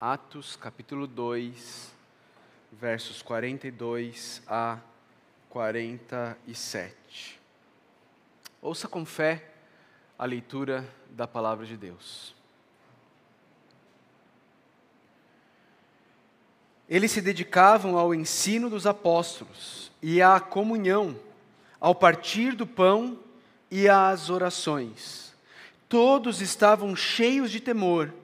Atos capítulo 2, versos 42 a 47. Ouça com fé a leitura da palavra de Deus. Eles se dedicavam ao ensino dos apóstolos e à comunhão, ao partir do pão e às orações. Todos estavam cheios de temor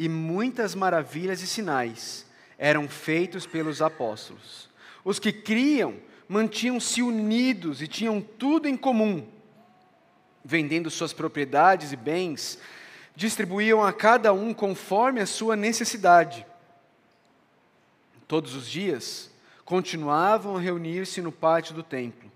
e muitas maravilhas e sinais eram feitos pelos apóstolos. Os que criam mantinham-se unidos e tinham tudo em comum. Vendendo suas propriedades e bens, distribuíam a cada um conforme a sua necessidade. Todos os dias, continuavam a reunir-se no pátio do templo.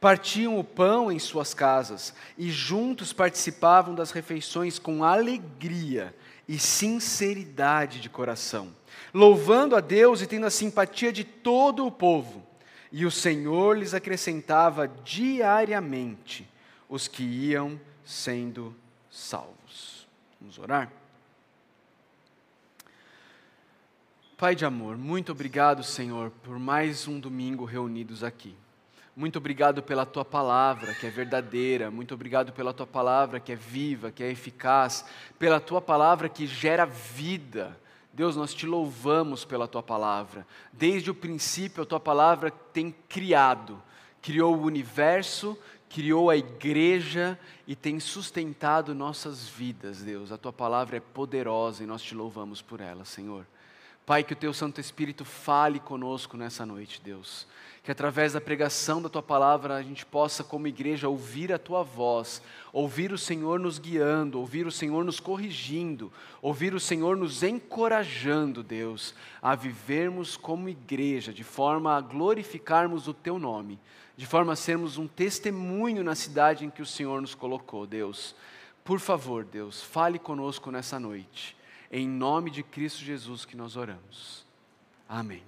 Partiam o pão em suas casas e juntos participavam das refeições com alegria e sinceridade de coração, louvando a Deus e tendo a simpatia de todo o povo. E o Senhor lhes acrescentava diariamente os que iam sendo salvos. Vamos orar? Pai de amor, muito obrigado, Senhor, por mais um domingo reunidos aqui. Muito obrigado pela tua palavra, que é verdadeira. Muito obrigado pela tua palavra, que é viva, que é eficaz. Pela tua palavra que gera vida. Deus, nós te louvamos pela tua palavra. Desde o princípio, a tua palavra tem criado, criou o universo, criou a igreja e tem sustentado nossas vidas, Deus. A tua palavra é poderosa e nós te louvamos por ela, Senhor. Pai, que o teu Santo Espírito fale conosco nessa noite, Deus que através da pregação da tua palavra a gente possa, como igreja, ouvir a tua voz, ouvir o Senhor nos guiando, ouvir o Senhor nos corrigindo, ouvir o Senhor nos encorajando, Deus, a vivermos como igreja, de forma a glorificarmos o teu nome, de forma a sermos um testemunho na cidade em que o Senhor nos colocou, Deus. Por favor, Deus, fale conosco nessa noite. Em nome de Cristo Jesus que nós oramos. Amém.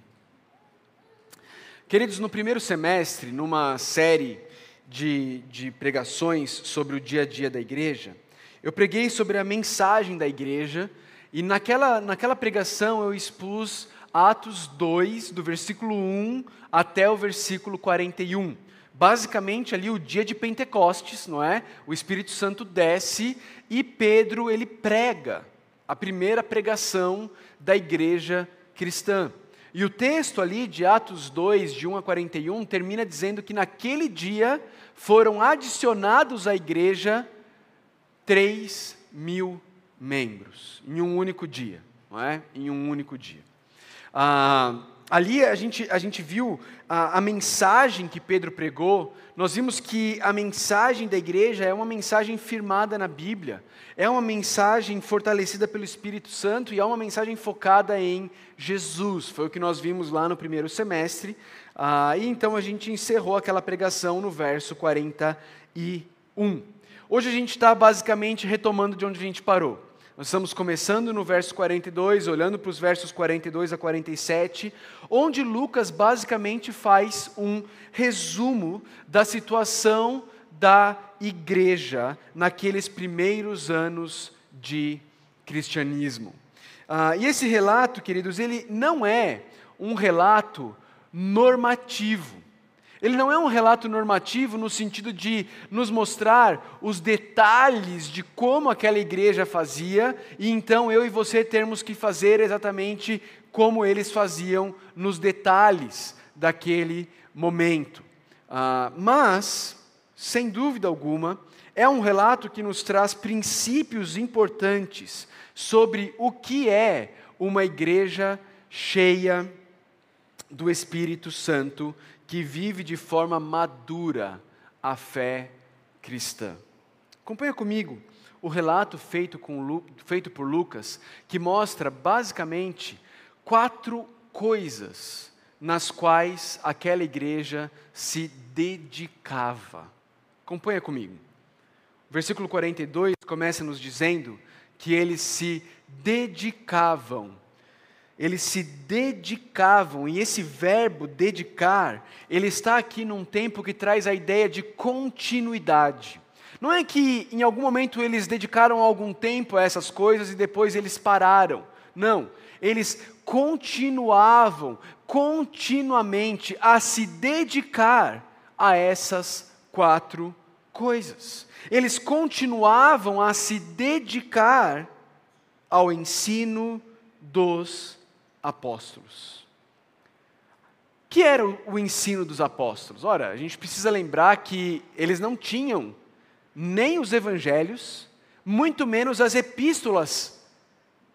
Queridos, no primeiro semestre, numa série de, de pregações sobre o dia a dia da igreja, eu preguei sobre a mensagem da igreja e naquela, naquela pregação eu expus Atos 2, do versículo 1 até o versículo 41. Basicamente ali o dia de Pentecostes, não é? O Espírito Santo desce e Pedro ele prega a primeira pregação da igreja cristã. E o texto ali de Atos 2, de 1 a 41, termina dizendo que naquele dia foram adicionados à igreja 3 mil membros, em um único dia, não é? Em um único dia. Ah, ali a gente, a gente viu a, a mensagem que Pedro pregou, nós vimos que a mensagem da igreja é uma mensagem firmada na Bíblia, é uma mensagem fortalecida pelo Espírito Santo e é uma mensagem focada em Jesus. Foi o que nós vimos lá no primeiro semestre. Ah, e então a gente encerrou aquela pregação no verso 41. Hoje a gente está basicamente retomando de onde a gente parou. Nós estamos começando no verso 42, olhando para os versos 42 a 47, onde Lucas basicamente faz um resumo da situação da igreja naqueles primeiros anos de cristianismo. Ah, e esse relato, queridos, ele não é um relato normativo. Ele não é um relato normativo no sentido de nos mostrar os detalhes de como aquela igreja fazia, e então eu e você termos que fazer exatamente como eles faziam nos detalhes daquele momento. Ah, mas, sem dúvida alguma, é um relato que nos traz princípios importantes sobre o que é uma igreja cheia do Espírito Santo que vive de forma madura a fé cristã. Acompanha comigo o relato feito, com, feito por Lucas, que mostra basicamente quatro coisas nas quais aquela igreja se dedicava. Acompanha comigo. Versículo 42 começa nos dizendo que eles se dedicavam. Eles se dedicavam, e esse verbo dedicar, ele está aqui num tempo que traz a ideia de continuidade. Não é que em algum momento eles dedicaram algum tempo a essas coisas e depois eles pararam. Não. eles continuavam continuamente a se dedicar a essas quatro coisas. Eles continuavam a se dedicar ao ensino dos apóstolos. O que era o ensino dos apóstolos? Ora, a gente precisa lembrar que eles não tinham nem os evangelhos, muito menos as epístolas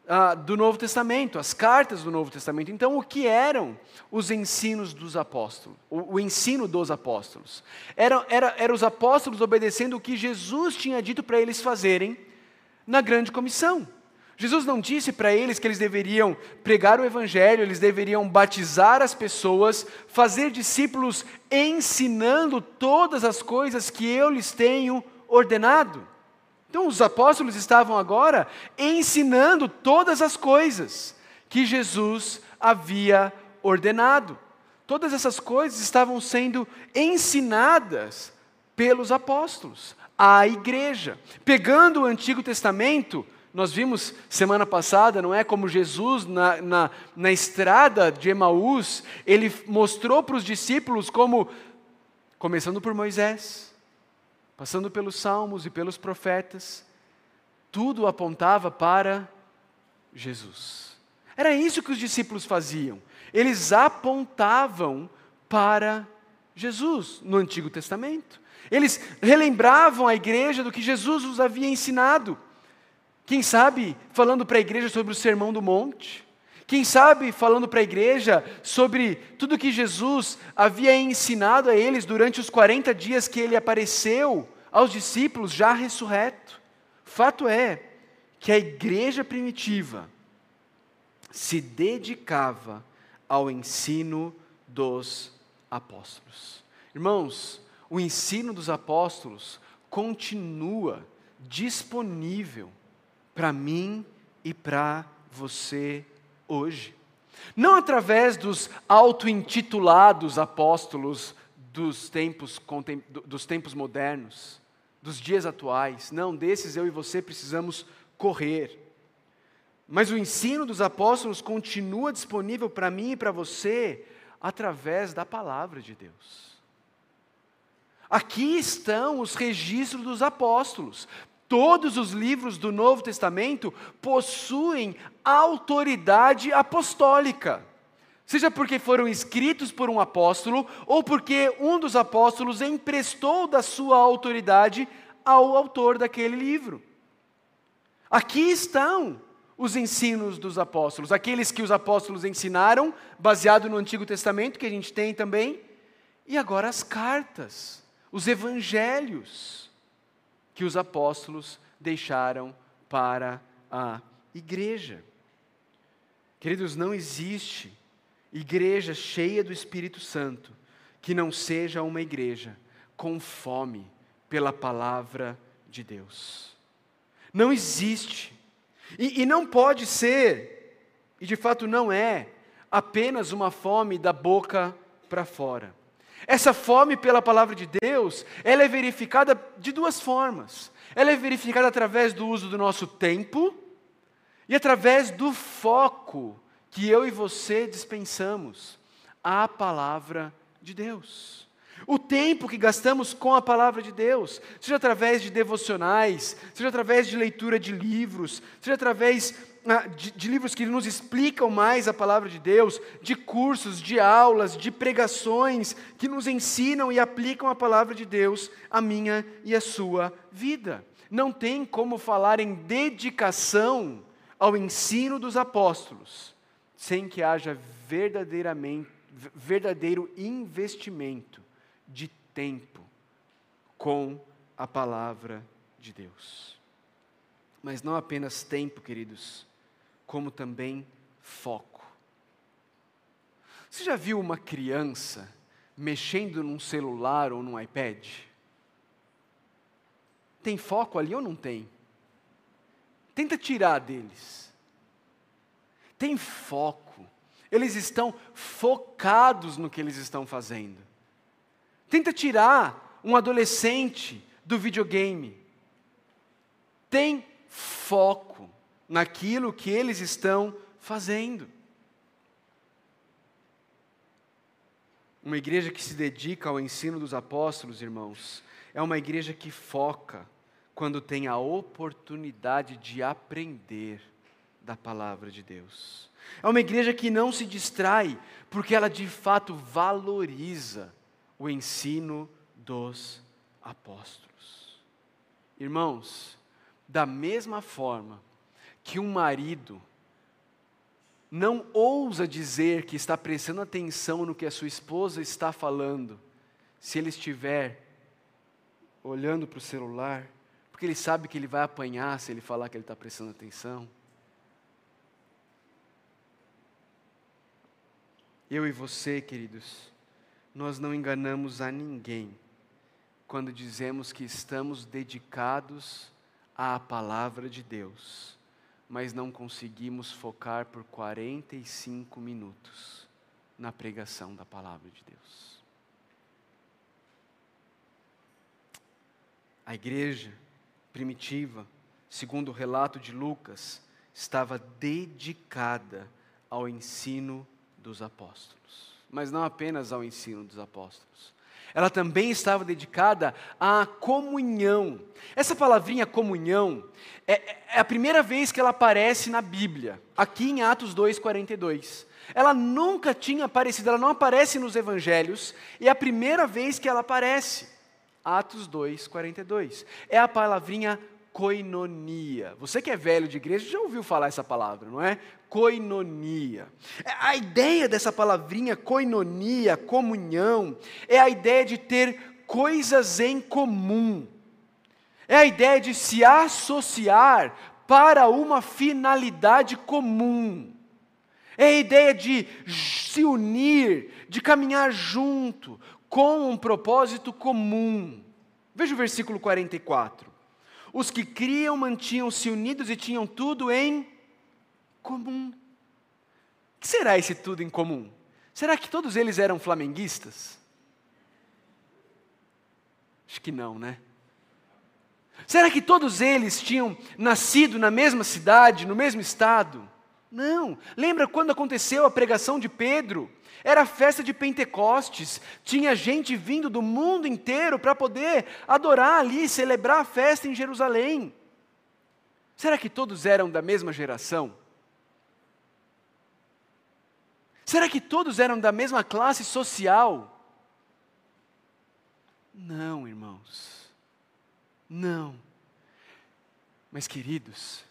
ah, do Novo Testamento, as cartas do Novo Testamento. Então, o que eram os ensinos dos apóstolos? O, o ensino dos apóstolos? Eram era, era os apóstolos obedecendo o que Jesus tinha dito para eles fazerem na grande comissão. Jesus não disse para eles que eles deveriam pregar o Evangelho, eles deveriam batizar as pessoas, fazer discípulos ensinando todas as coisas que eu lhes tenho ordenado. Então, os apóstolos estavam agora ensinando todas as coisas que Jesus havia ordenado. Todas essas coisas estavam sendo ensinadas pelos apóstolos à igreja. Pegando o Antigo Testamento, nós vimos semana passada, não é? Como Jesus, na, na, na estrada de Emaús, ele mostrou para os discípulos como, começando por Moisés, passando pelos salmos e pelos profetas, tudo apontava para Jesus. Era isso que os discípulos faziam. Eles apontavam para Jesus no Antigo Testamento. Eles relembravam a igreja do que Jesus os havia ensinado. Quem sabe falando para a igreja sobre o Sermão do Monte. Quem sabe falando para a igreja sobre tudo que Jesus havia ensinado a eles durante os 40 dias que ele apareceu aos discípulos já ressurreto. Fato é que a igreja primitiva se dedicava ao ensino dos apóstolos. Irmãos, o ensino dos apóstolos continua disponível para mim e para você hoje. Não através dos auto-intitulados apóstolos dos tempos, dos tempos modernos, dos dias atuais. Não, desses eu e você precisamos correr. Mas o ensino dos apóstolos continua disponível para mim e para você através da palavra de Deus. Aqui estão os registros dos apóstolos. Todos os livros do Novo Testamento possuem autoridade apostólica seja porque foram escritos por um apóstolo ou porque um dos apóstolos emprestou da sua autoridade ao autor daquele livro. Aqui estão os ensinos dos apóstolos, aqueles que os apóstolos ensinaram, baseado no Antigo Testamento, que a gente tem também, e agora as cartas, os evangelhos que os apóstolos deixaram para a igreja. Queridos, não existe igreja cheia do Espírito Santo, que não seja uma igreja com fome pela palavra de Deus. Não existe. E, e, não pode ser, e de fato não é, apenas uma fome da boca para fora. Essa fome pela palavra de Deus, ela é verificada de duas formas. Ela é verificada através do uso do nosso tempo e através do foco que eu e você dispensamos à palavra de Deus. O tempo que gastamos com a palavra de Deus, seja através de devocionais, seja através de leitura de livros, seja através de, de, livros que nos explicam mais a palavra de Deus, de cursos, de aulas, de pregações que nos ensinam e aplicam a palavra de Deus à minha e à sua vida. Não tem como falar em dedicação ao ensino dos apóstolos sem que haja verdadeiramente, verdadeiro investimento de tempo com a palavra de Deus. Mas não apenas tempo, queridos, como também foco. Você já viu uma criança mexendo num celular ou num iPad? Tem foco ali ou não tem? Tenta tirar deles têm foco, eles estão focados no que eles estão fazendo. Tenta tirar um adolescente do videogame. Tem foco naquilo que eles estão fazendo. Uma igreja que se dedica ao ensino dos apóstolos, irmãos, é uma igreja que foca quando tem a oportunidade de aprender da palavra de Deus. É uma igreja que não se distrai, porque ela de fato valoriza o ensino dos apóstolos. Irmãos, da mesma forma que um marido não ousa dizer que está prestando atenção no que a sua esposa está falando, se ele estiver olhando para o celular, porque ele sabe que ele vai apanhar se ele falar que ele está prestando atenção. Eu e você, queridos, nós não enganamos a ninguém quando dizemos que estamos dedicados à palavra de Deus mas não conseguimos focar por 45 minutos na pregação da palavra de Deus. A igreja primitiva, segundo o relato de Lucas, estava dedicada ao ensino dos apóstolos, mas não apenas ao ensino dos apóstolos ela também estava dedicada à comunhão. Essa palavrinha comunhão é, é, a primeira vez que ela aparece na Bíblia, aqui em Atos 2,42. Ela nunca tinha aparecido, ela não aparece nos evangelhos, e é a primeira vez que ela aparece. Atos 2,42. É a palavrinha koinonia. Você que é velho de igreja já ouviu falar essa palavra, não é? Koinonia. É, a ideia dessa palavrinha koinonia, comunhão, é a ideia de ter coisas em comum. É a ideia de se associar para uma finalidade comum. É a ideia de se unir, de caminhar junto, com um propósito comum. Veja o versículo 44. Os que criam mantinham-se unidos e tinham tudo em comum. O que será esse tudo em comum? Será que todos eles eram flamenguistas? Acho que não, né? Será que todos eles tinham nascido na mesma cidade, no mesmo estado? Não. Lembra quando aconteceu a pregação de Pedro? Era festa de Pentecostes, tinha gente vindo do mundo inteiro para poder adorar ali, celebrar a festa em Jerusalém. Será que todos eram da mesma geração? Será que todos eram da mesma classe social? Não, irmãos. Não. Mas, queridos,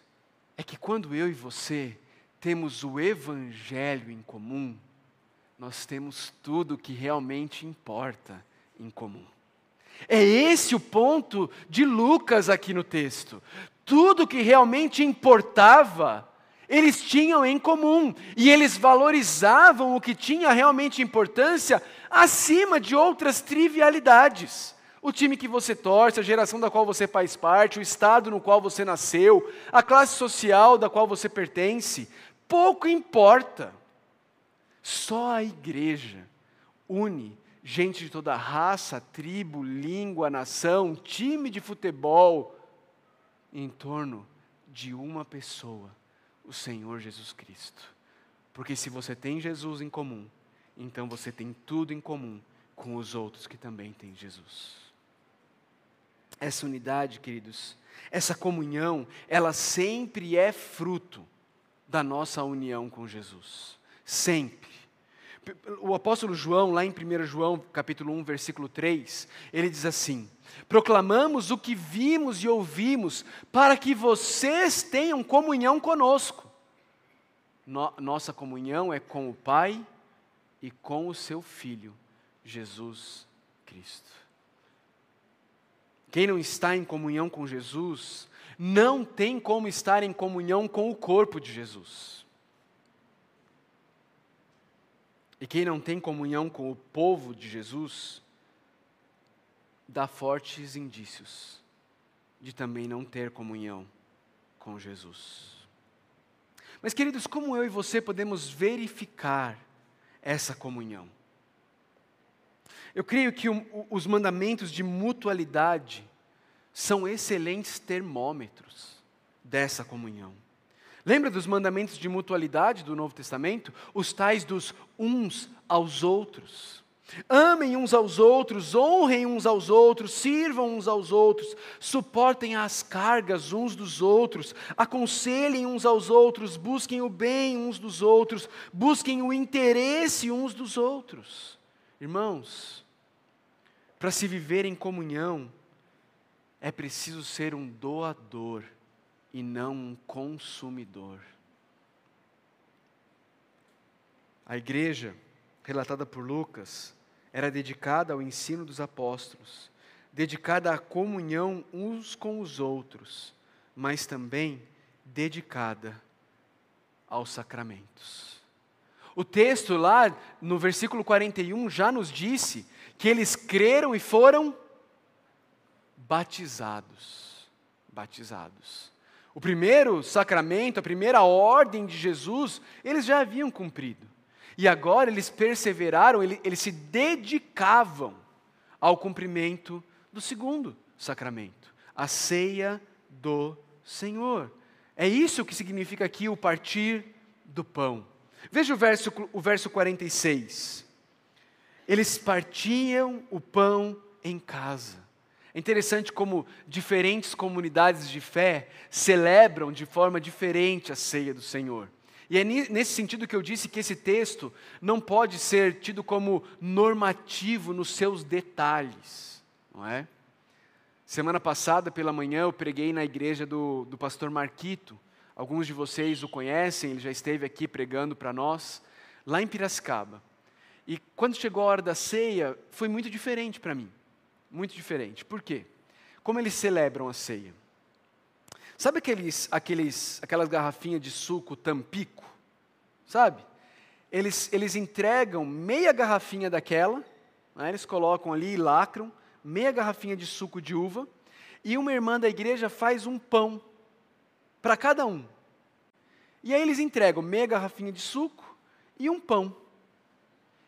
é que quando eu e você temos o Evangelho em comum, nós temos tudo o que realmente importa em comum. É esse o ponto de Lucas aqui no texto. Tudo que realmente importava, eles tinham em comum, e eles valorizavam o que tinha realmente importância acima de outras trivialidades. O time que você torce, a geração da qual você faz parte, o estado no qual você nasceu, a classe social da qual você pertence, pouco importa. Só a igreja une gente de toda raça, tribo, língua, nação, time de futebol, em torno de uma pessoa, o Senhor Jesus Cristo. Porque se você tem Jesus em comum, então você tem tudo em comum com os outros que também têm Jesus. Essa unidade, queridos, essa comunhão, ela sempre é fruto da nossa união com Jesus. Sempre. O apóstolo João, lá em 1 João, capítulo 1, versículo 3, ele diz assim: Proclamamos o que vimos e ouvimos, para que vocês tenham comunhão conosco. No, nossa comunhão é com o Pai e com o seu Filho, Jesus Cristo. Quem não está em comunhão com Jesus, não tem como estar em comunhão com o corpo de Jesus. E quem não tem comunhão com o povo de Jesus, dá fortes indícios de também não ter comunhão com Jesus. Mas, queridos, como eu e você podemos verificar essa comunhão? Eu creio que os mandamentos de mutualidade são excelentes termômetros dessa comunhão. Lembra dos mandamentos de mutualidade do Novo Testamento? Os tais dos uns aos outros. Amem uns aos outros, honrem uns aos outros, sirvam uns aos outros, suportem as cargas uns dos outros, aconselhem uns aos outros, busquem o bem uns dos outros, busquem o interesse uns dos outros. Irmãos, para se viver em comunhão, é preciso ser um doador e não um consumidor. A igreja, relatada por Lucas, era dedicada ao ensino dos apóstolos, dedicada à comunhão uns com os outros, mas também dedicada aos sacramentos. O texto lá no versículo 41 já nos disse que eles creram e foram batizados. Batizados. O primeiro sacramento, a primeira ordem de Jesus, eles já haviam cumprido. E agora eles perseveraram, eles, se dedicavam ao cumprimento do segundo sacramento, a ceia do Senhor. É isso que significa aqui o partir do pão. Veja o verso, o verso 46. Eles partiam o pão em casa. É interessante como diferentes comunidades de fé celebram de forma diferente a ceia do Senhor. E é nesse sentido que eu disse que esse texto não pode ser tido como normativo nos seus detalhes, não é? Semana passada, pela manhã, eu preguei na igreja do, do pastor Marquito. Alguns de vocês o conhecem, ele já esteve aqui pregando para nós, lá em Piracicaba. E quando chegou a hora da ceia, foi muito diferente para mim. Muito diferente. Por quê? Como eles celebram a ceia? Sabe aqueles, aqueles, aquelas garrafinhas de suco tampico? Sabe? Eles, eles entregam meia garrafinha daquela, né, eles colocam ali e lacram, meia garrafinha de suco de uva, e uma irmã da igreja faz um pão para cada um. E aí eles entregam meia garrafinha de suco e um pão.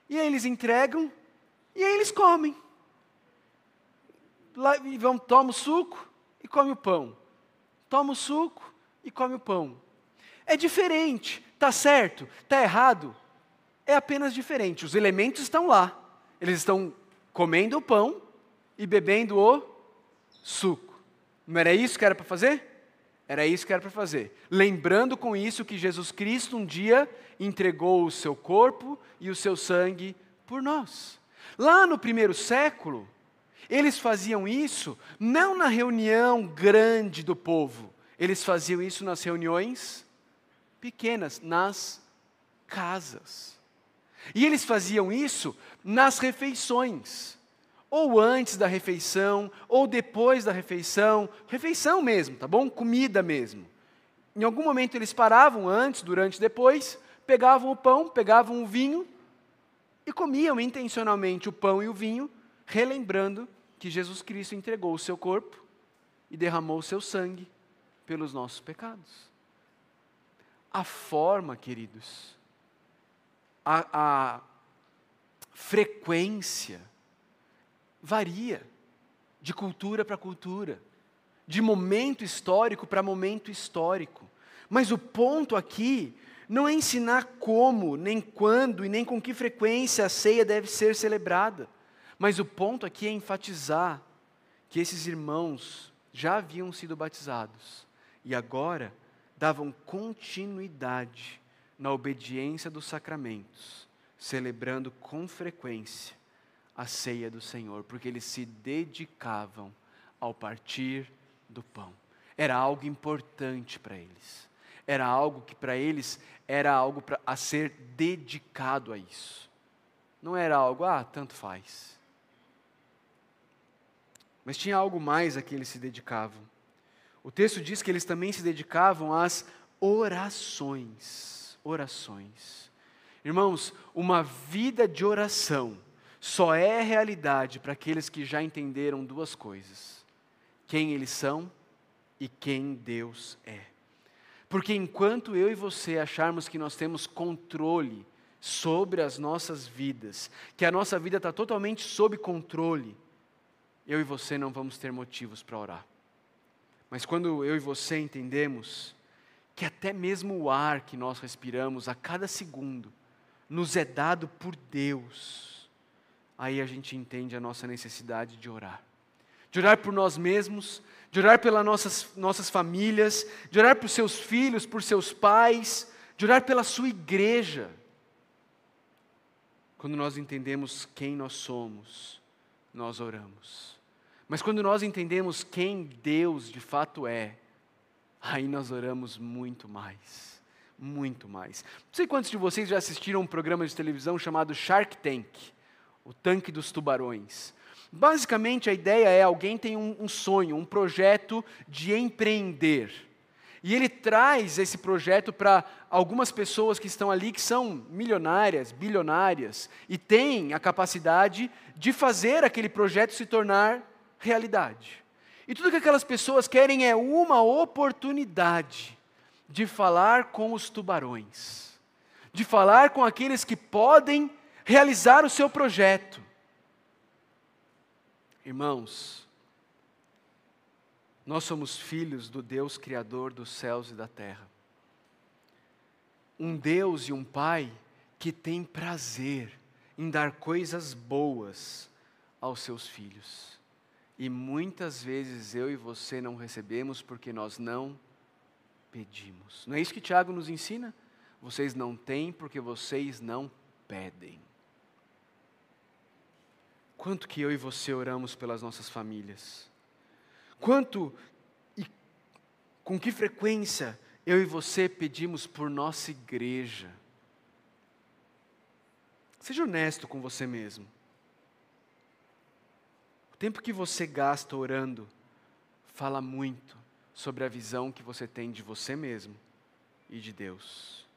E aí eles entregam e aí eles comem. Lá, e vão, toma o suco e come o pão toma o suco e come o pão. É diferente, está certo, está errado, é apenas diferente. Os elementos estão lá, eles estão comendo o pão e bebendo o suco. Não era isso que era para fazer? Era isso que era para fazer. Lembrando com isso que Jesus Cristo um dia entregou o seu corpo e o seu sangue por nós. Lá no primeiro século, eles faziam isso não na reunião grande do povo, eles faziam isso nas reuniões pequenas, nas casas. E eles faziam isso nas refeições, ou antes da refeição, ou depois da refeição, refeição mesmo, tá bom? Comida mesmo. Em algum momento eles paravam antes, durante, depois, pegavam o pão, pegavam o vinho e comiam intencionalmente o pão e o vinho, relembrando que Jesus Cristo entregou o seu corpo e derramou o seu sangue pelos nossos pecados. A forma, queridos, a, a frequência varia de cultura para cultura, de momento histórico para momento histórico. Mas o ponto aqui não é ensinar como, nem quando e nem com que frequência a ceia deve ser celebrada. Mas o ponto aqui é enfatizar que esses irmãos já haviam sido batizados e agora davam continuidade na obediência dos sacramentos, celebrando com frequência a ceia do Senhor, porque eles se dedicavam ao partir do pão. Era algo importante para eles. Era algo que para eles era algo pra, a ser dedicado a isso. Não era algo, ah, tanto faz. Mas tinha algo mais a que eles se dedicavam. O texto diz que eles também se dedicavam às orações. Orações. Irmãos, uma vida de oração só é realidade para aqueles que já entenderam duas coisas: quem eles são e quem Deus é. Porque enquanto eu e você acharmos que nós temos controle sobre as nossas vidas, que a nossa vida está totalmente sob controle, eu e você não vamos ter motivos para orar. Mas quando eu e você entendemos que até mesmo o ar que nós respiramos a cada segundo nos é dado por Deus, aí a gente entende a nossa necessidade de orar. De orar por nós mesmos, de orar pelas nossas, nossas famílias, de orar por seus filhos, por seus pais, de orar pela sua igreja. Quando nós entendemos quem nós somos, nós oramos. Mas quando nós entendemos quem Deus de fato é, aí nós oramos muito mais. Muito mais. Não sei quantos de vocês já assistiram um programa de televisão chamado Shark Tank o tanque dos tubarões. Basicamente, a ideia é: alguém tem um, um sonho, um projeto de empreender. E ele traz esse projeto para algumas pessoas que estão ali, que são milionárias, bilionárias, e têm a capacidade de fazer aquele projeto se tornar realidade. E tudo que aquelas pessoas querem é uma oportunidade de falar com os tubarões, de falar com aqueles que podem realizar o seu projeto. Irmãos, nós somos filhos do Deus Criador dos céus e da terra. Um Deus e um Pai que tem prazer em dar coisas boas aos seus filhos. E muitas vezes eu e você não recebemos porque nós não pedimos. Não é isso que Tiago nos ensina? Vocês não têm porque vocês não pedem. Quanto que eu e você oramos pelas nossas famílias? Quanto e com que frequência eu e você pedimos por nossa igreja? Seja honesto com você mesmo tempo que você gasta orando fala muito sobre a visão que você tem de você mesmo e de Deus.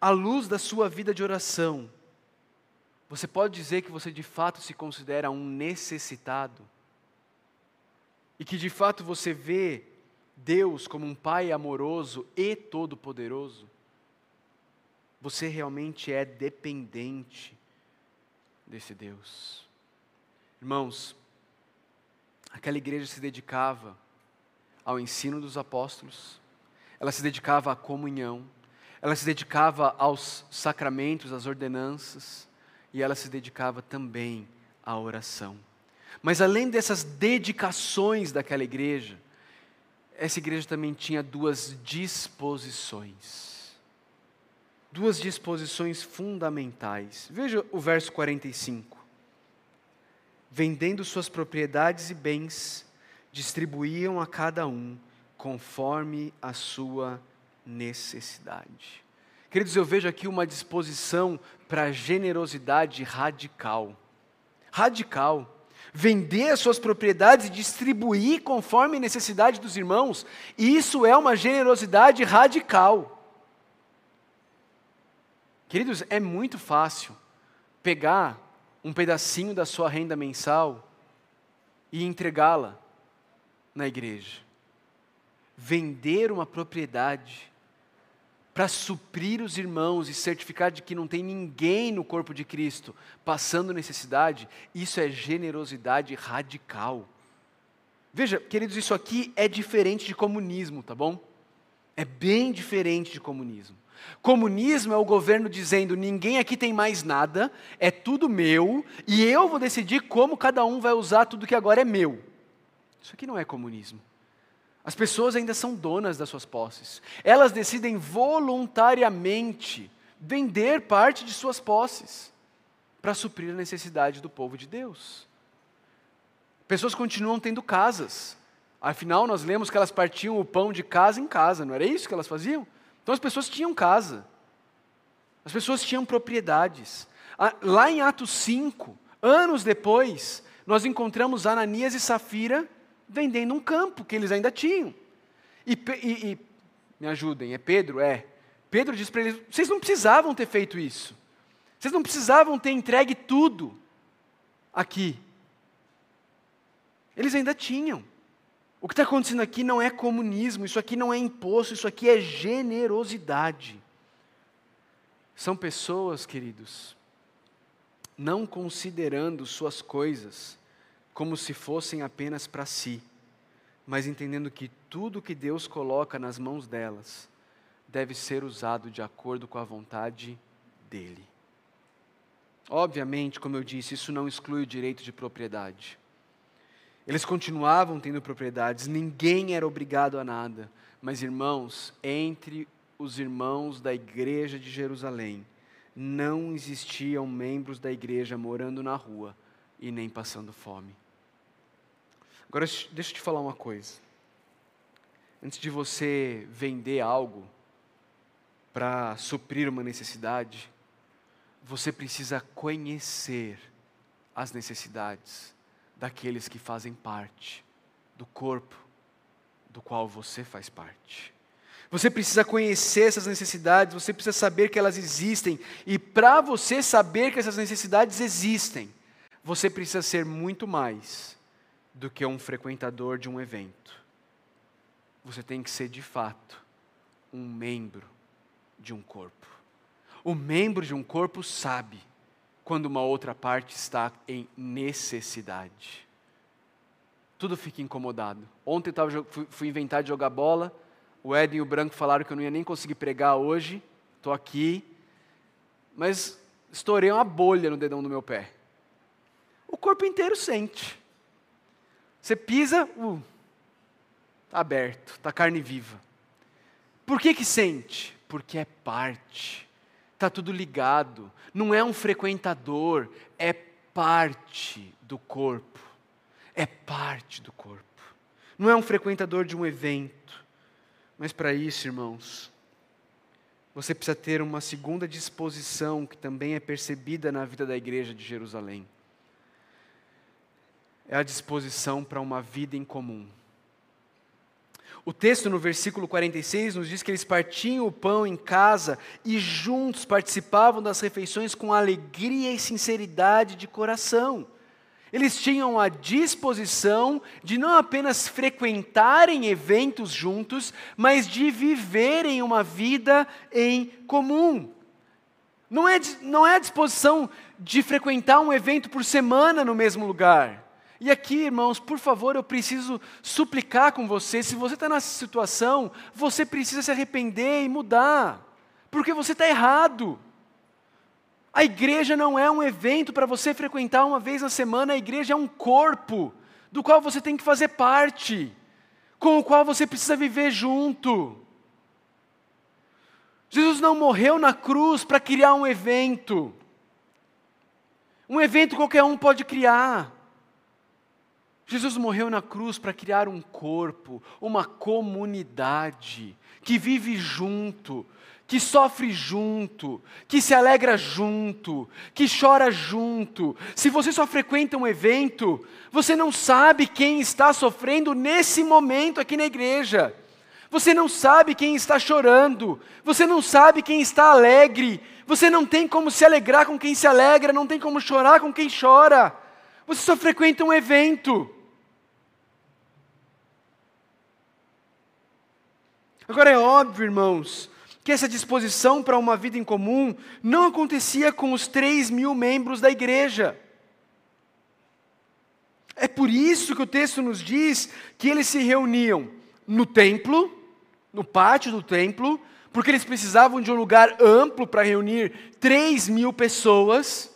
À luz da sua vida de oração, você pode dizer que você de fato se considera um necessitado? E que de fato você vê Deus como um Pai amoroso e todo-poderoso? Você realmente é dependente desse Deus. Irmãos, Aquela igreja se dedicava ao ensino dos apóstolos, ela se dedicava à comunhão, ela se dedicava aos sacramentos, às ordenanças, e ela se dedicava também à oração. Mas além dessas dedicações daquela igreja, essa igreja também tinha duas disposições. Duas disposições fundamentais. Veja o verso 45 vendendo suas propriedades e bens, distribuíam a cada um conforme a sua necessidade. Queridos, eu vejo aqui uma disposição para generosidade radical. Radical. Vender as suas propriedades e distribuir conforme necessidade dos irmãos, isso é uma generosidade radical. Queridos, é muito fácil pegar um pedacinho da sua renda mensal e entregá-la na igreja. Vender uma propriedade para suprir os irmãos e certificar de que não tem ninguém no corpo de Cristo passando necessidade, isso é generosidade radical. Veja, queridos, isso aqui é diferente de comunismo, tá bom? É bem diferente de comunismo. Comunismo é o governo dizendo: ninguém aqui tem mais nada, é tudo meu, e eu vou decidir como cada um vai usar tudo que agora é meu. Isso aqui não é comunismo. As pessoas ainda são donas das suas posses. Elas decidem voluntariamente vender parte de suas posses para suprir a necessidade do povo de Deus. Pessoas continuam tendo casas. Afinal, nós lemos que elas partiam o pão de casa em casa, não era isso que elas faziam? Então as pessoas tinham casa, as pessoas tinham propriedades. Ah, lá em Atos 5, anos depois, nós encontramos Ananias e Safira vendendo um campo que eles ainda tinham. E, e, e me ajudem, é Pedro? É. Pedro diz para eles: vocês não precisavam ter feito isso. Vocês não precisavam ter entregue tudo aqui. Eles ainda tinham. O que está acontecendo aqui não é comunismo, isso aqui não é imposto, isso aqui é generosidade. São pessoas, queridos, não considerando suas coisas como se fossem apenas para si, mas entendendo que tudo que Deus coloca nas mãos delas deve ser usado de acordo com a vontade dele. Obviamente, como eu disse, isso não exclui o direito de propriedade. Eles continuavam tendo propriedades, ninguém era obrigado a nada. Mas, irmãos, entre os irmãos da igreja de Jerusalém, não existiam membros da igreja morando na rua e nem passando fome. Agora, deixa eu te falar uma coisa. Antes de você vender algo para suprir uma necessidade, você precisa conhecer as necessidades daqueles que fazem parte do corpo do qual você faz parte. Você precisa conhecer essas necessidades, você precisa saber que elas existem, e para você saber que essas necessidades existem, você precisa ser muito mais do que um frequentador de um evento. Você tem que ser de fato um membro de um corpo. O membro de um corpo sabe quando uma outra parte está em necessidade. Tudo fica incomodado. Ontem eu fui inventar de jogar bola. O Ed e o Branco falaram que eu não ia nem conseguir pregar hoje. Estou aqui. Mas estourei uma bolha no dedão do meu pé. O corpo inteiro sente. Você pisa, uh, está aberto, está carne viva. Por que que sente? Porque é parte está tudo ligado. Não é um frequentador, é parte do corpo. É parte do corpo. Não é um frequentador de um evento. Mas para isso, irmãos, você precisa ter uma segunda disposição que também é percebida na vida da igreja de Jerusalém. É a disposição para uma vida em comum. O texto no versículo 46 nos diz que eles partiam o pão em casa e juntos participavam das refeições com alegria e sinceridade de coração. Eles tinham a disposição de não apenas frequentarem eventos juntos, mas de viverem uma vida em comum. Não é, não é a disposição de frequentar um evento por semana no mesmo lugar. E aqui, irmãos, por favor, eu preciso suplicar com você. Se você está nessa situação, você precisa se arrepender e mudar, porque você está errado. A igreja não é um evento para você frequentar uma vez na semana, a igreja é um corpo do qual você tem que fazer parte, com o qual você precisa viver junto. Jesus não morreu na cruz para criar um evento. Um evento qualquer um pode criar. Jesus morreu na cruz para criar um corpo, uma comunidade que vive junto, que sofre junto, que se alegra junto, que chora junto. Se você só frequenta um evento, você não sabe quem está sofrendo nesse momento aqui na igreja. Você não sabe quem está chorando, você não sabe quem está alegre, você não tem como se alegrar com quem se alegra, não tem como chorar com quem chora. Você só frequenta um evento. Agora é óbvio, irmãos, que essa disposição para uma vida em comum não acontecia com os três mil membros da igreja. É por isso que o texto nos diz que eles se reuniam no templo, no pátio do templo, porque eles precisavam de um lugar amplo para reunir três mil pessoas,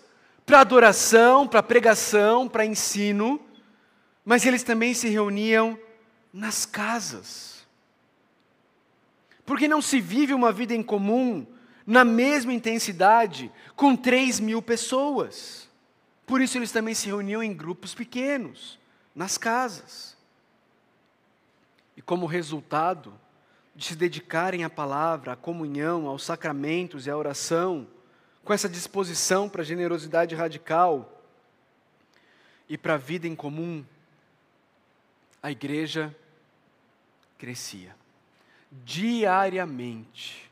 para adoração, para pregação, para ensino, mas eles também se reuniam nas casas. Porque não se vive uma vida em comum na mesma intensidade com 3 mil pessoas. Por isso eles também se reuniam em grupos pequenos, nas casas. E como resultado de se dedicarem à palavra, à comunhão, aos sacramentos e à oração, com essa disposição para a generosidade radical e para a vida em comum, a igreja crescia diariamente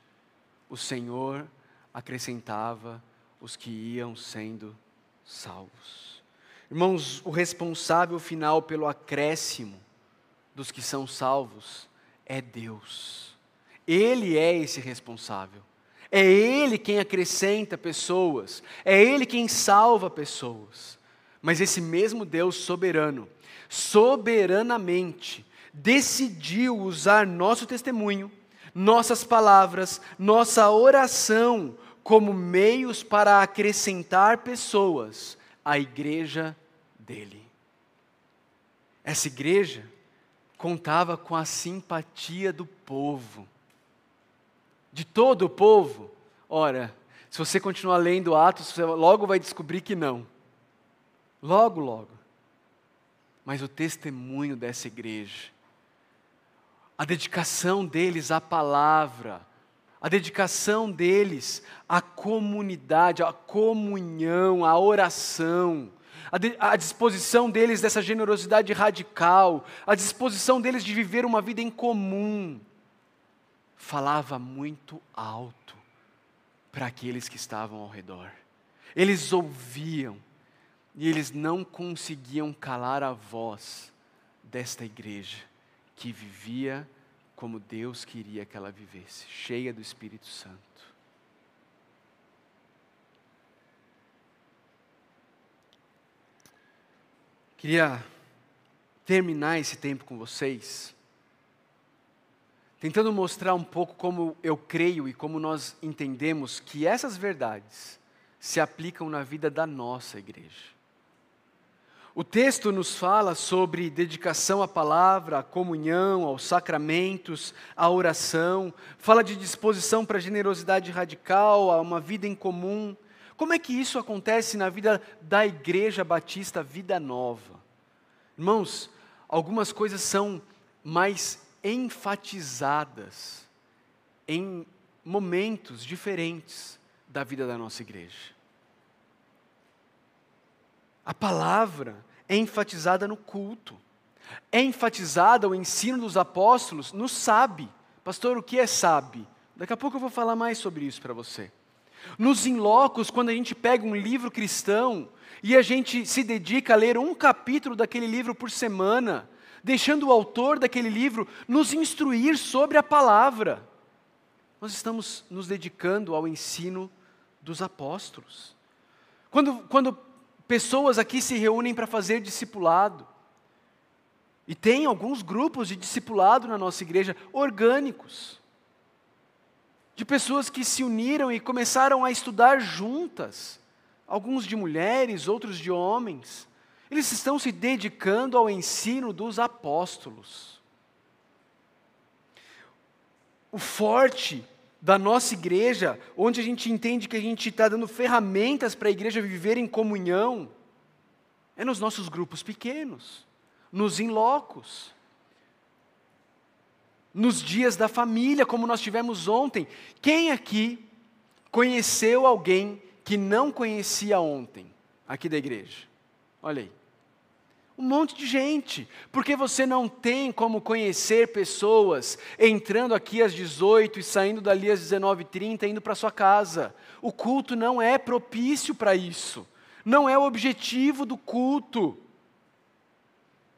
o Senhor acrescentava os que iam sendo salvos. Irmãos, o responsável final pelo acréscimo dos que são salvos é Deus. Ele é esse responsável. É Ele quem acrescenta pessoas. É Ele quem salva pessoas. Mas esse mesmo Deus soberano, soberanamente, decidiu usar nosso testemunho, nossas palavras, nossa oração como meios para acrescentar pessoas à igreja dele. Essa igreja contava com a simpatia do povo, de todo o povo. Ora, se você continuar lendo Atos, você logo vai descobrir que não. Logo, logo. Mas o testemunho dessa igreja, a dedicação deles à palavra, a dedicação deles à comunidade, à comunhão, à oração, a, de, a disposição deles dessa generosidade radical, a disposição deles de viver uma vida em comum, falava muito alto para aqueles que estavam ao redor. Eles ouviam e eles não conseguiam calar a voz desta igreja que vivia como Deus queria que ela vivesse, cheia do Espírito Santo. Queria terminar esse tempo com vocês, tentando mostrar um pouco como eu creio e como nós entendemos que essas verdades se aplicam na vida da nossa igreja. O texto nos fala sobre dedicação à palavra, à comunhão, aos sacramentos, à oração, fala de disposição para generosidade radical, a uma vida em comum. Como é que isso acontece na vida da Igreja Batista Vida Nova? Irmãos, algumas coisas são mais enfatizadas em momentos diferentes da vida da nossa igreja. A palavra é enfatizada no culto, é enfatizada o ensino dos apóstolos no sabe. Pastor, o que é sabe? Daqui a pouco eu vou falar mais sobre isso para você. Nos inlocos, quando a gente pega um livro cristão e a gente se dedica a ler um capítulo daquele livro por semana, deixando o autor daquele livro nos instruir sobre a palavra, nós estamos nos dedicando ao ensino dos apóstolos. Quando, quando pessoas aqui se reúnem para fazer discipulado. E tem alguns grupos de discipulado na nossa igreja orgânicos. De pessoas que se uniram e começaram a estudar juntas. Alguns de mulheres, outros de homens. Eles estão se dedicando ao ensino dos apóstolos. O forte da nossa igreja, onde a gente entende que a gente está dando ferramentas para a igreja viver em comunhão, é nos nossos grupos pequenos, nos inlocos, nos dias da família, como nós tivemos ontem. Quem aqui conheceu alguém que não conhecia ontem, aqui da igreja? Olha aí. Um monte de gente, porque você não tem como conhecer pessoas entrando aqui às 18 e saindo dali às 19h30, indo para sua casa. O culto não é propício para isso, não é o objetivo do culto.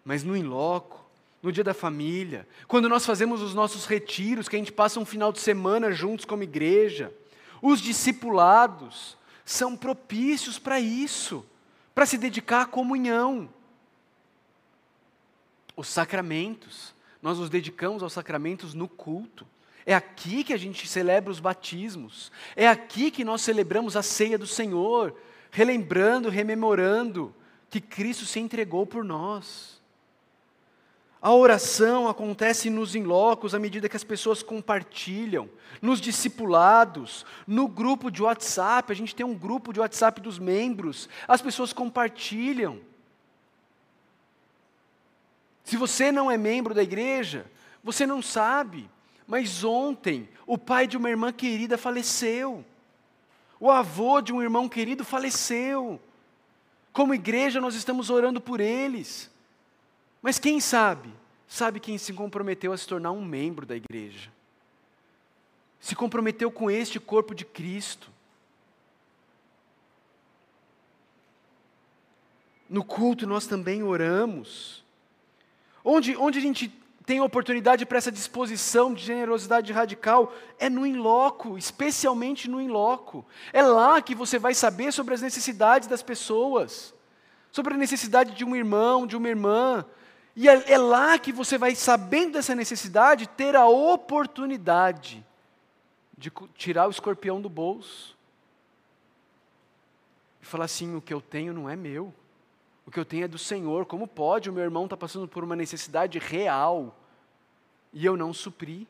Mas no inloco, no dia da família, quando nós fazemos os nossos retiros, que a gente passa um final de semana juntos como igreja, os discipulados são propícios para isso, para se dedicar à comunhão os sacramentos. Nós nos dedicamos aos sacramentos no culto. É aqui que a gente celebra os batismos. É aqui que nós celebramos a ceia do Senhor, relembrando, rememorando que Cristo se entregou por nós. A oração acontece nos inlocos à medida que as pessoas compartilham, nos discipulados, no grupo de WhatsApp, a gente tem um grupo de WhatsApp dos membros, as pessoas compartilham. Se você não é membro da igreja, você não sabe, mas ontem o pai de uma irmã querida faleceu. O avô de um irmão querido faleceu. Como igreja, nós estamos orando por eles. Mas quem sabe? Sabe quem se comprometeu a se tornar um membro da igreja. Se comprometeu com este corpo de Cristo. No culto nós também oramos. Onde, onde a gente tem oportunidade para essa disposição de generosidade radical é no inloco, especialmente no inloco. É lá que você vai saber sobre as necessidades das pessoas, sobre a necessidade de um irmão, de uma irmã. E é, é lá que você vai, sabendo dessa necessidade, ter a oportunidade de tirar o escorpião do bolso e falar assim: o que eu tenho não é meu, o que eu tenho é do Senhor. Como pode o meu irmão estar tá passando por uma necessidade real e eu não suprir?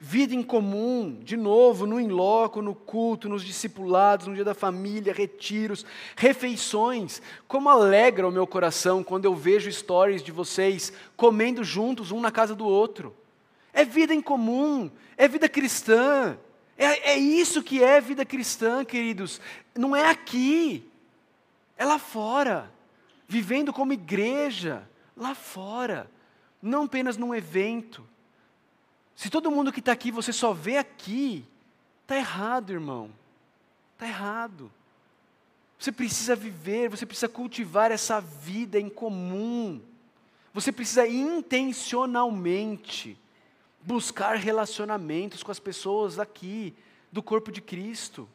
Vida em comum, de novo, no inloco, no culto, nos discipulados, no dia da família, retiros, refeições. Como alegra o meu coração quando eu vejo stories de vocês comendo juntos, um na casa do outro. É vida em comum, é vida cristã. É, é isso que é vida cristã, queridos. Não é aqui, é lá fora. Vivendo como igreja, lá fora. Não apenas num evento se todo mundo que está aqui você só vê aqui, está errado, irmão. Está errado. Você precisa viver, você precisa cultivar essa vida em comum. Você precisa intencionalmente buscar relacionamentos com as pessoas aqui, do corpo de Cristo.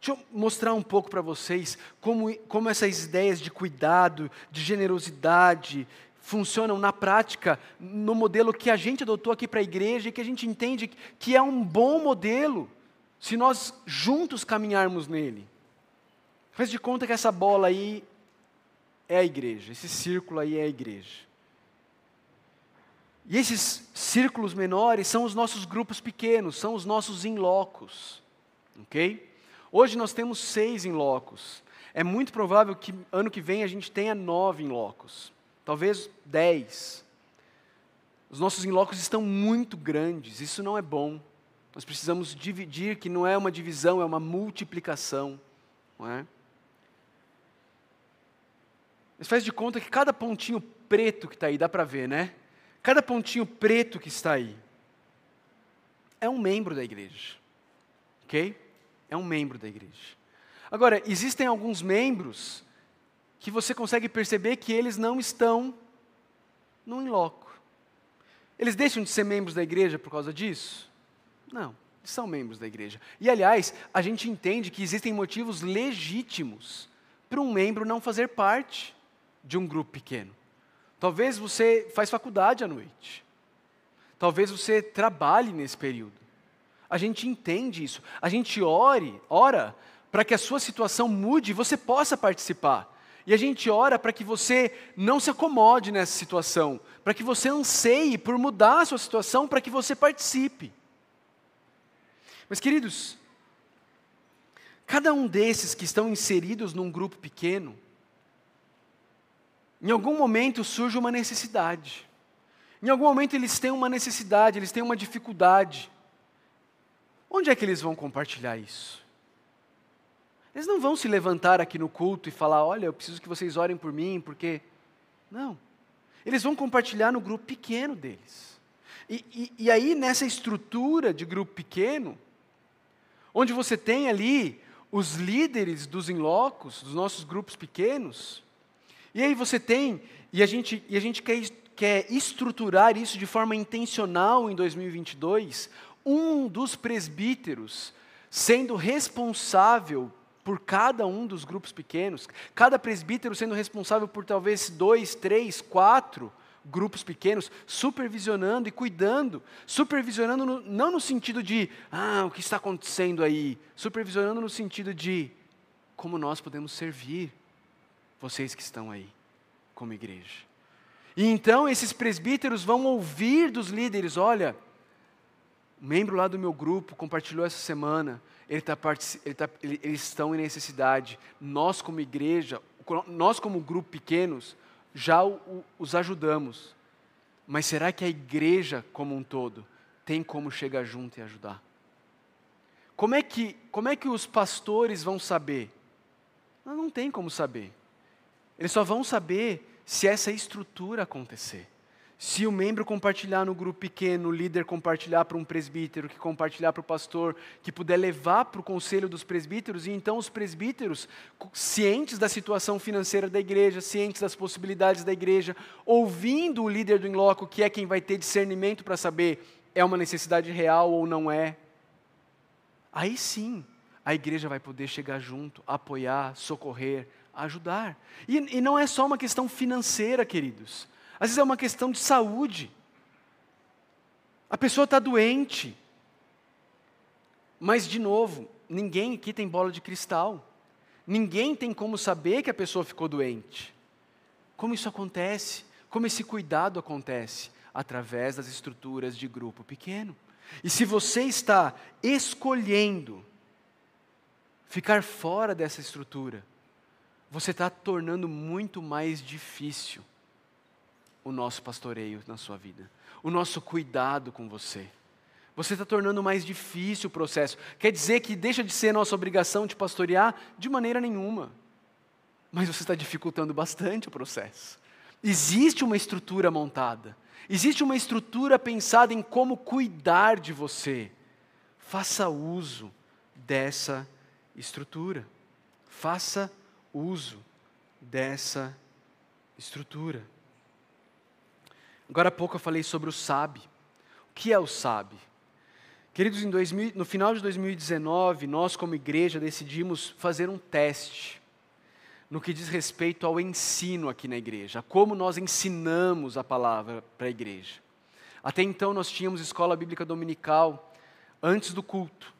Deixa eu mostrar um pouco para vocês como, como essas ideias de cuidado, de generosidade, funcionam na prática, no modelo que a gente adotou aqui para a igreja e que a gente entende que é um bom modelo, se nós juntos caminharmos nele. Faz de conta que essa bola aí é a igreja, esse círculo aí é a igreja. E esses círculos menores são os nossos grupos pequenos, são os nossos inlocos. Ok? Hoje nós temos seis inlocos. É muito provável que ano que vem a gente tenha nove inlocos talvez 10. Os nossos inlocos estão muito grandes, isso não é bom. Nós precisamos dividir, que não é uma divisão, é uma multiplicação. Não é? Mas faz de conta que cada pontinho preto que está aí, dá para ver, né? Cada pontinho preto que está aí é um membro da igreja. Ok? É um membro da igreja. Agora, existem alguns membros que você consegue perceber que eles não estão no inloco. Eles deixam de ser membros da igreja por causa disso? Não, eles são membros da igreja. E aliás, a gente entende que existem motivos legítimos para um membro não fazer parte de um grupo pequeno. Talvez você faz faculdade à noite. Talvez você trabalhe nesse período. A gente entende isso. A gente ore, ora para que a sua situação mude e você possa participar. E a gente ora para que você não se acomode nessa situação, para que você anseie por mudar a sua situação, para que você participe. Mas, queridos, cada um desses que estão inseridos num grupo pequeno, em algum momento surge uma necessidade. Em algum momento eles têm uma necessidade, eles têm uma dificuldade. Onde é que eles vão compartilhar isso? Eles não vão se levantar aqui no culto e falar: olha, eu preciso que vocês orem por mim, porque. Não. Eles vão compartilhar no grupo pequeno deles. E, e, e aí, nessa estrutura de grupo pequeno, onde você tem ali os líderes dos inlocos, dos nossos grupos pequenos, e aí você tem, e a gente, e a gente quer, quer estruturar isso de forma intencional em 2022, um dos presbíteros sendo responsável por cada um dos grupos pequenos, cada presbítero sendo responsável por talvez dois, três, quatro grupos pequenos, supervisionando e cuidando, supervisionando no, não no sentido de, ah, o que está acontecendo aí, supervisionando no sentido de como nós podemos servir vocês que estão aí como igreja. E então esses presbíteros vão ouvir dos líderes, olha, um membro lá do meu grupo compartilhou essa semana ele tá, ele tá, eles estão em necessidade. Nós, como igreja, nós, como grupo pequenos, já o, os ajudamos. Mas será que a igreja como um todo tem como chegar junto e ajudar? Como é que, como é que os pastores vão saber? Não, não tem como saber. Eles só vão saber se essa estrutura acontecer. Se o membro compartilhar no grupo pequeno, o líder compartilhar para um presbítero, que compartilhar para o pastor, que puder levar para o conselho dos presbíteros, e então os presbíteros, cientes da situação financeira da igreja, cientes das possibilidades da igreja, ouvindo o líder do inloco, que é quem vai ter discernimento para saber é uma necessidade real ou não é, aí sim, a igreja vai poder chegar junto, apoiar, socorrer, ajudar. E, e não é só uma questão financeira, queridos. Às vezes é uma questão de saúde. A pessoa está doente. Mas, de novo, ninguém aqui tem bola de cristal. Ninguém tem como saber que a pessoa ficou doente. Como isso acontece? Como esse cuidado acontece? Através das estruturas de grupo pequeno. E se você está escolhendo ficar fora dessa estrutura, você está tornando muito mais difícil o nosso pastoreio na sua vida, o nosso cuidado com você. Você está tornando mais difícil o processo. Quer dizer que deixa de ser nossa obrigação de pastorear? De maneira nenhuma. Mas você está dificultando bastante o processo. Existe uma estrutura montada. Existe uma estrutura pensada em como cuidar de você. Faça uso dessa estrutura. Faça uso dessa estrutura. Agora há pouco eu falei sobre o SAB. O que é o SAB? Queridos, 2000, no final de 2019, nós, como igreja, decidimos fazer um teste no que diz respeito ao ensino aqui na igreja, como nós ensinamos a palavra para a igreja. Até então, nós tínhamos escola bíblica dominical antes do culto.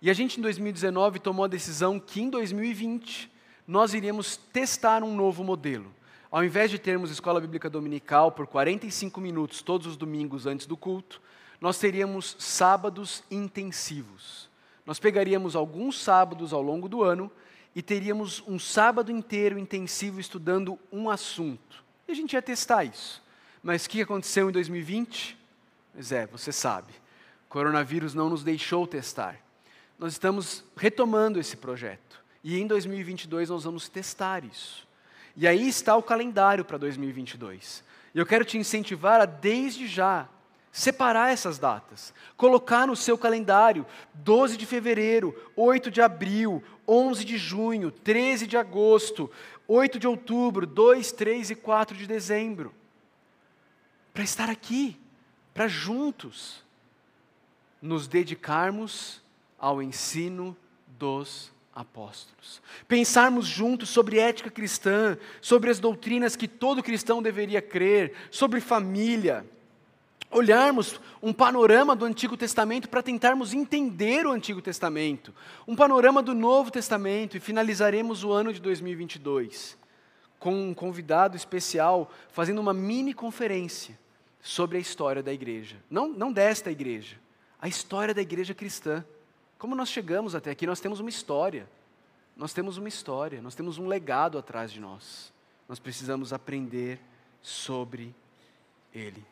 E a gente, em 2019, tomou a decisão que em 2020 nós iríamos testar um novo modelo. Ao invés de termos escola bíblica dominical por 45 minutos todos os domingos antes do culto, nós teríamos sábados intensivos. Nós pegaríamos alguns sábados ao longo do ano e teríamos um sábado inteiro intensivo estudando um assunto. E a gente ia testar isso. Mas o que aconteceu em 2020? Pois é, você sabe. O coronavírus não nos deixou testar. Nós estamos retomando esse projeto. E em 2022 nós vamos testar isso. E aí está o calendário para 2022. E eu quero te incentivar a, desde já, separar essas datas, colocar no seu calendário 12 de fevereiro, 8 de abril, 11 de junho, 13 de agosto, 8 de outubro, 2, 3 e 4 de dezembro. Para estar aqui, para juntos nos dedicarmos ao ensino dos apóstolos. Pensarmos juntos sobre ética cristã, sobre as doutrinas que todo cristão deveria crer, sobre família olharmos um panorama do Antigo Testamento para tentarmos entender o Antigo Testamento, um panorama do Novo Testamento e finalizaremos o ano de 2022 com um convidado especial fazendo uma mini conferência sobre a história da igreja. Não, não desta igreja, a história da igreja cristã. Como nós chegamos até aqui, nós temos uma história. Nós temos uma história, nós temos um legado atrás de nós. Nós precisamos aprender sobre ele.